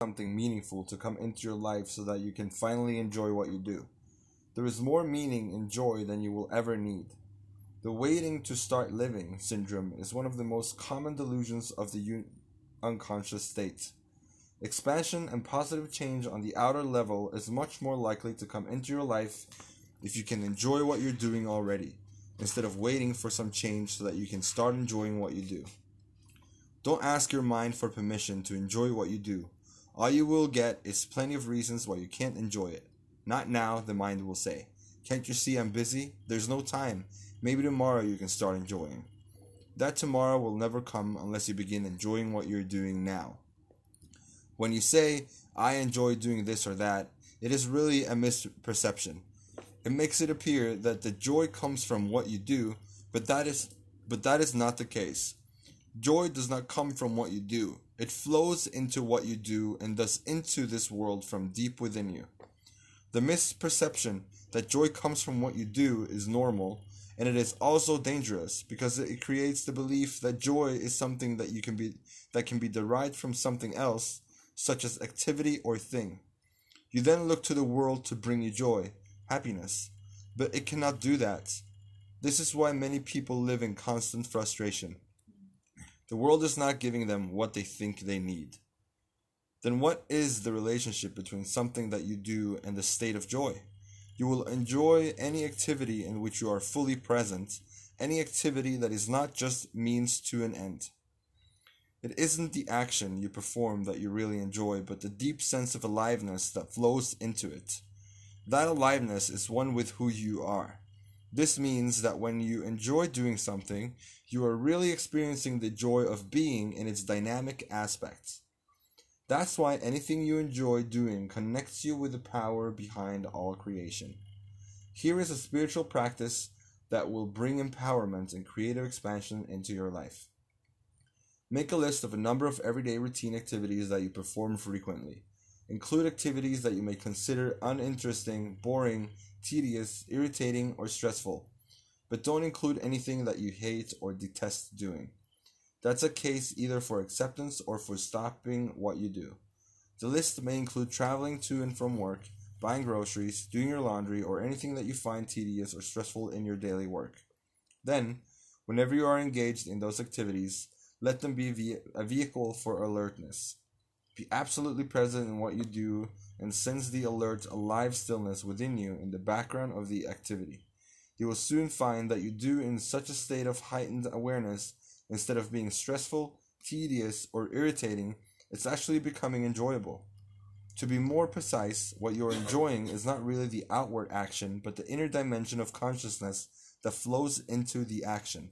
something meaningful to come into your life so that you can finally enjoy what you do. There is more meaning and joy than you will ever need. The waiting to start living syndrome is one of the most common delusions of the un- unconscious state. Expansion and positive change on the outer level is much more likely to come into your life if you can enjoy what you're doing already, instead of waiting for some change so that you can start enjoying what you do. Don't ask your mind for permission to enjoy what you do. All you will get is plenty of reasons why you can't enjoy it. Not now, the mind will say. Can't you see I'm busy? There's no time. Maybe tomorrow you can start enjoying. That tomorrow will never come unless you begin enjoying what you're doing now. When you say, I enjoy doing this or that, it is really a misperception. It makes it appear that the joy comes from what you do, but that is but that is not the case. Joy does not come from what you do. It flows into what you do and thus into this world from deep within you. The misperception that joy comes from what you do is normal, and it is also dangerous because it creates the belief that joy is something that you can be that can be derived from something else such as activity or thing. You then look to the world to bring you joy, happiness, but it cannot do that. This is why many people live in constant frustration. The world is not giving them what they think they need. Then what is the relationship between something that you do and the state of joy? You will enjoy any activity in which you are fully present, any activity that is not just means to an end. It isn't the action you perform that you really enjoy, but the deep sense of aliveness that flows into it. That aliveness is one with who you are. This means that when you enjoy doing something, you are really experiencing the joy of being in its dynamic aspects. That's why anything you enjoy doing connects you with the power behind all creation. Here is a spiritual practice that will bring empowerment and creative expansion into your life. Make a list of a number of everyday routine activities that you perform frequently. Include activities that you may consider uninteresting, boring, tedious, irritating, or stressful, but don't include anything that you hate or detest doing. That's a case either for acceptance or for stopping what you do. The list may include traveling to and from work, buying groceries, doing your laundry, or anything that you find tedious or stressful in your daily work. Then, whenever you are engaged in those activities, let them be a vehicle for alertness. Be absolutely present in what you do and sense the alert, alive stillness within you in the background of the activity. You will soon find that you do in such a state of heightened awareness instead of being stressful, tedious, or irritating, it's actually becoming enjoyable. To be more precise, what you're enjoying is not really the outward action, but the inner dimension of consciousness that flows into the action.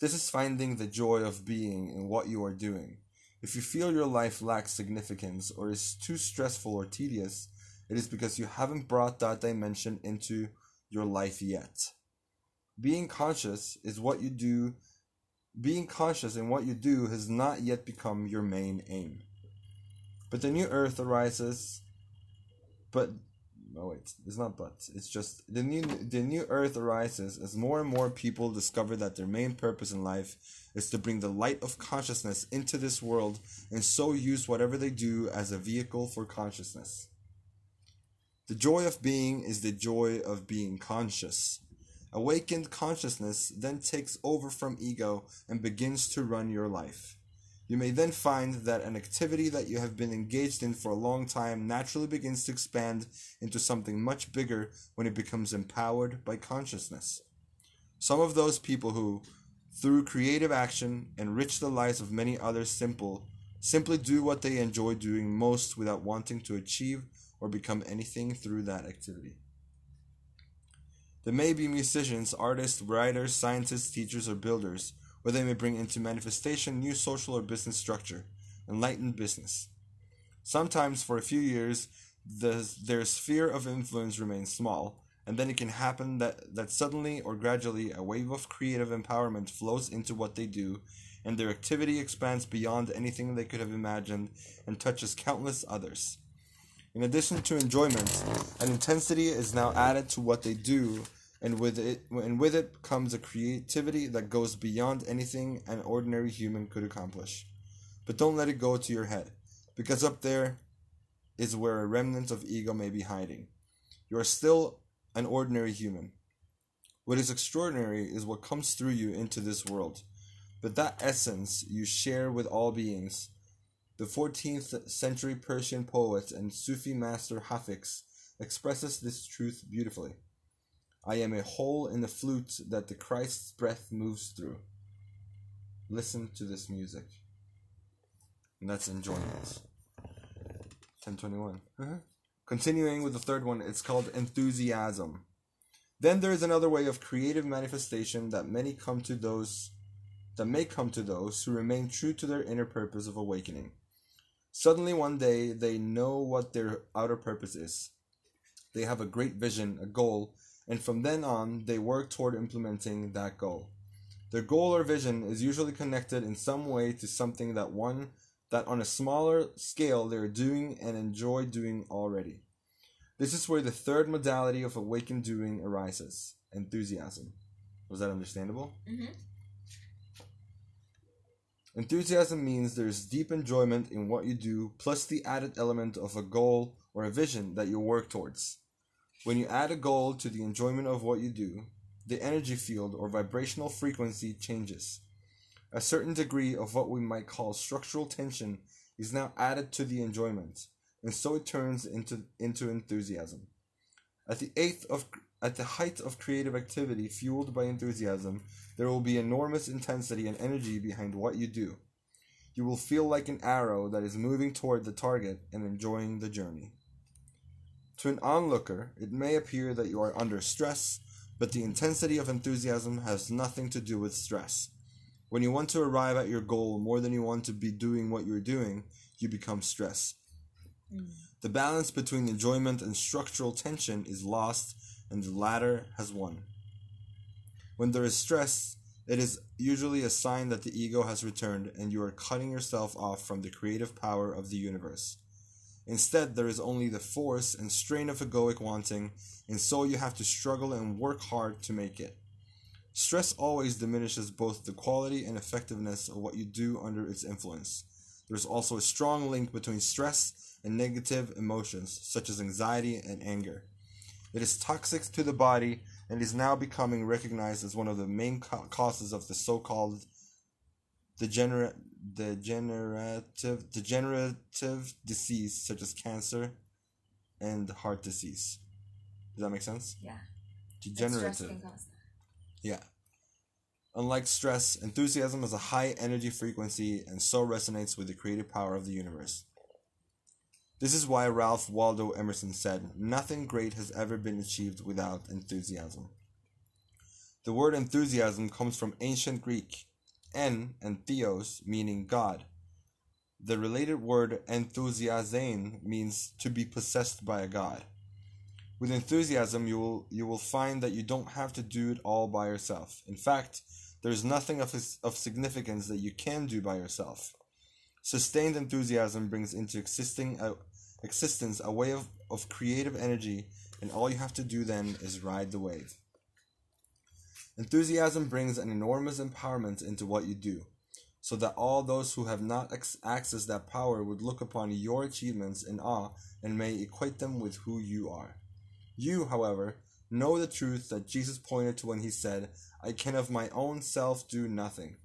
This is finding the joy of being in what you are doing. If you feel your life lacks significance or is too stressful or tedious, it is because you haven't brought that dimension into your life yet. Being conscious is what you do. Being conscious in what you do has not yet become your main aim. But the new earth arises, but no wait it's not but it's just the new the new earth arises as more and more people discover that their main purpose in life is to bring the light of consciousness into this world and so use whatever they do as a vehicle for consciousness. The joy of being is the joy of being conscious. Awakened consciousness then takes over from ego and begins to run your life you may then find that an activity that you have been engaged in for a long time naturally begins to expand into something much bigger when it becomes empowered by consciousness. Some of those people who, through creative action, enrich the lives of many others simple, simply do what they enjoy doing most without wanting to achieve or become anything through that activity. There may be musicians, artists, writers, scientists, teachers, or builders where they may bring into manifestation new social or business structure, enlightened business. Sometimes, for a few years, the, their sphere of influence remains small, and then it can happen that, that suddenly or gradually a wave of creative empowerment flows into what they do, and their activity expands beyond anything they could have imagined and touches countless others. In addition to enjoyment, an intensity is now added to what they do and with it and with it comes a creativity that goes beyond anything an ordinary human could accomplish. But don't let it go to your head. because up there is where a remnant of ego may be hiding. You are still an ordinary human. What is extraordinary is what comes through you into this world. But that essence you share with all beings. The 14th century Persian poet and Sufi master Hafiz expresses this truth beautifully. I am a hole in the flute that the Christ's breath moves through. Listen to this music. And that's enjoyment. 1021. Uh-huh. Continuing with the third one, it's called enthusiasm. Then there is another way of creative manifestation that many come to those that may come to those who remain true to their inner purpose of awakening. Suddenly one day they know what their outer purpose is. They have a great vision, a goal, and from then on they work toward implementing that goal. Their goal or vision is usually connected in some way to something that one that on a smaller scale they are doing and enjoy doing already. This is where the third modality of awakened doing arises enthusiasm. Was that understandable? Mm-hmm. Enthusiasm means there's deep enjoyment in what you do, plus the added element of a goal or a vision that you work towards. When you add a goal to the enjoyment of what you do, the energy field or vibrational frequency changes. A certain degree of what we might call structural tension is now added to the enjoyment, and so it turns into, into enthusiasm. At the eighth of at the height of creative activity fueled by enthusiasm, there will be enormous intensity and energy behind what you do. You will feel like an arrow that is moving toward the target and enjoying the journey. To an onlooker, it may appear that you are under stress, but the intensity of enthusiasm has nothing to do with stress. When you want to arrive at your goal more than you want to be doing what you're doing, you become stressed. Mm. The balance between enjoyment and structural tension is lost, and the latter has won. When there is stress, it is usually a sign that the ego has returned and you are cutting yourself off from the creative power of the universe. Instead, there is only the force and strain of egoic wanting, and so you have to struggle and work hard to make it. Stress always diminishes both the quality and effectiveness of what you do under its influence. There's also a strong link between stress and negative emotions, such as anxiety and anger. It is toxic to the body and is now becoming recognized as one of the main causes of the so-called degenerate, degenerative, degenerative disease, such as cancer and heart disease. Does that make sense? Yeah. Degenerative. can cause that. Yeah. Unlike stress, enthusiasm has a high energy frequency and so resonates with the creative power of the universe. This is why Ralph Waldo Emerson said, Nothing great has ever been achieved without enthusiasm. The word enthusiasm comes from ancient Greek, en and theos, meaning God. The related word enthusiazein means to be possessed by a god. With enthusiasm, you will you will find that you don't have to do it all by yourself. In fact, there is nothing of of significance that you can do by yourself. Sustained enthusiasm brings into existing a, existence a way of, of creative energy, and all you have to do then is ride the wave. Enthusiasm brings an enormous empowerment into what you do, so that all those who have not ex- accessed that power would look upon your achievements in awe and may equate them with who you are. You, however, know the truth that Jesus pointed to when he said, I can of my own self do nothing.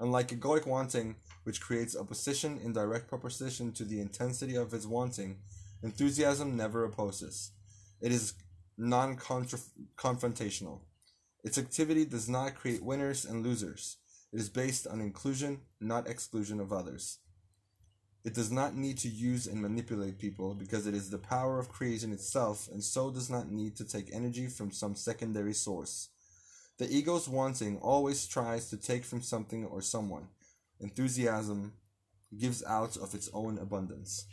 Unlike egoic wanting, which creates opposition in direct proposition to the intensity of its wanting, enthusiasm never opposes. It is non confrontational. Its activity does not create winners and losers. It is based on inclusion, not exclusion of others. It does not need to use and manipulate people because it is the power of creation itself and so does not need to take energy from some secondary source. The ego's wanting always tries to take from something or someone. Enthusiasm gives out of its own abundance.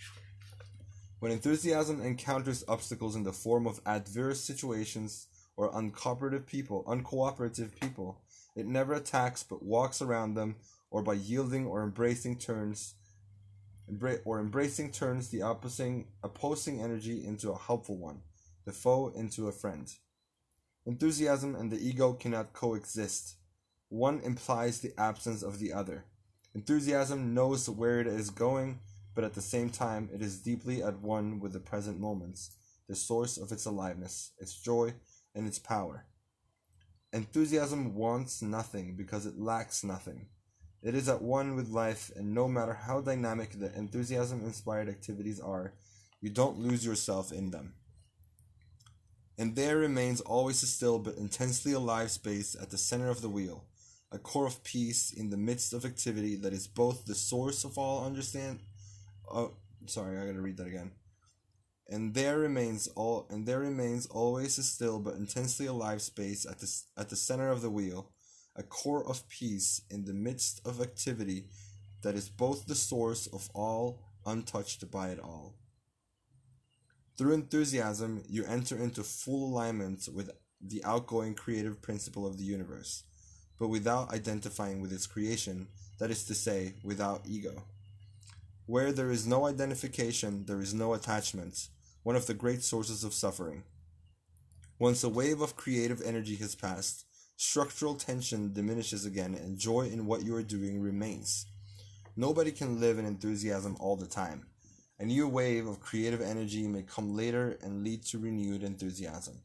When enthusiasm encounters obstacles in the form of adverse situations or uncooperative people, uncooperative people, it never attacks but walks around them or by yielding or embracing turns or embracing turns the opposing opposing energy into a helpful one, the foe into a friend. Enthusiasm and the ego cannot coexist. One implies the absence of the other. Enthusiasm knows where it is going, but at the same time it is deeply at one with the present moments, the source of its aliveness, its joy, and its power. Enthusiasm wants nothing because it lacks nothing. It is at one with life, and no matter how dynamic the enthusiasm inspired activities are, you don't lose yourself in them. And there remains always a still but intensely alive space at the center of the wheel, a core of peace in the midst of activity that is both the source of all understand. Oh, sorry, I gotta read that again. And there remains all, and there remains always a still but intensely alive space at the at the center of the wheel, a core of peace in the midst of activity that is both the source of all, untouched by it all. Through enthusiasm, you enter into full alignment with the outgoing creative principle of the universe, but without identifying with its creation, that is to say, without ego. Where there is no identification, there is no attachment, one of the great sources of suffering. Once a wave of creative energy has passed, structural tension diminishes again and joy in what you are doing remains. Nobody can live in enthusiasm all the time. A new wave of creative energy may come later and lead to renewed enthusiasm.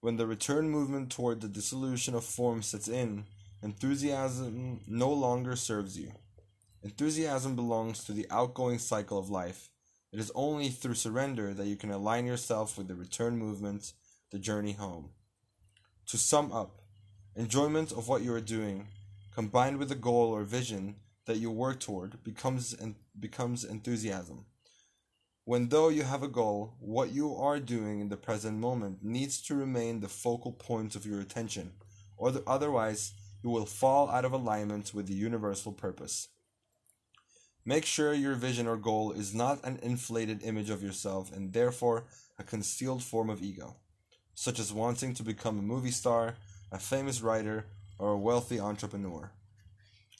When the return movement toward the dissolution of form sets in, enthusiasm no longer serves you. Enthusiasm belongs to the outgoing cycle of life. It is only through surrender that you can align yourself with the return movement, the journey home. To sum up, enjoyment of what you are doing, combined with a goal or vision that you work toward, becomes en- becomes enthusiasm. When though you have a goal, what you are doing in the present moment needs to remain the focal point of your attention, or the, otherwise you will fall out of alignment with the universal purpose. Make sure your vision or goal is not an inflated image of yourself and therefore a concealed form of ego, such as wanting to become a movie star, a famous writer, or a wealthy entrepreneur.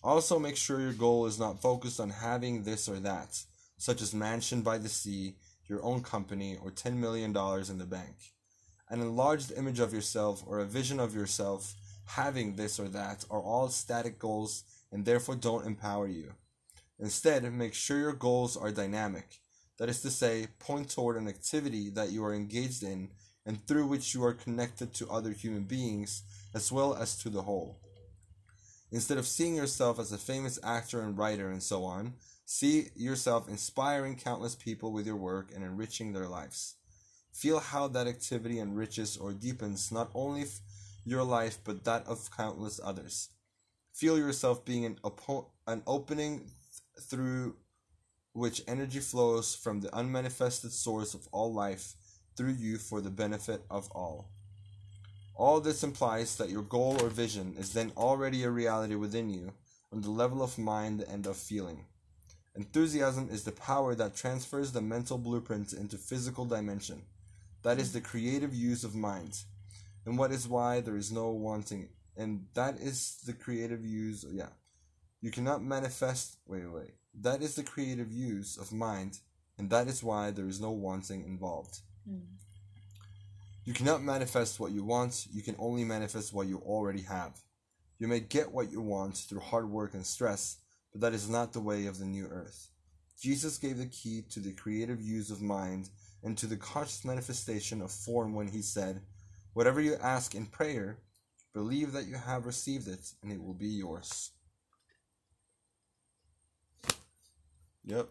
Also, make sure your goal is not focused on having this or that, such as mansion by the sea, your own company, or $10 million in the bank. An enlarged image of yourself or a vision of yourself having this or that are all static goals and therefore don't empower you. Instead, make sure your goals are dynamic. That is to say, point toward an activity that you are engaged in and through which you are connected to other human beings as well as to the whole. Instead of seeing yourself as a famous actor and writer and so on, see yourself inspiring countless people with your work and enriching their lives. Feel how that activity enriches or deepens not only your life but that of countless others. Feel yourself being an, oppo- an opening through which energy flows from the unmanifested source of all life through you for the benefit of all. All this implies that your goal or vision is then already a reality within you on the level of mind and of feeling. Enthusiasm is the power that transfers the mental blueprint into physical dimension. That is the creative use of mind. And what is why there is no wanting and that is the creative use yeah. You cannot manifest wait wait. That is the creative use of mind and that is why there is no wanting involved. Mm. You cannot manifest what you want, you can only manifest what you already have. You may get what you want through hard work and stress, but that is not the way of the new earth. Jesus gave the key to the creative use of mind and to the conscious manifestation of form when he said, Whatever you ask in prayer, believe that you have received it and it will be yours. Yep.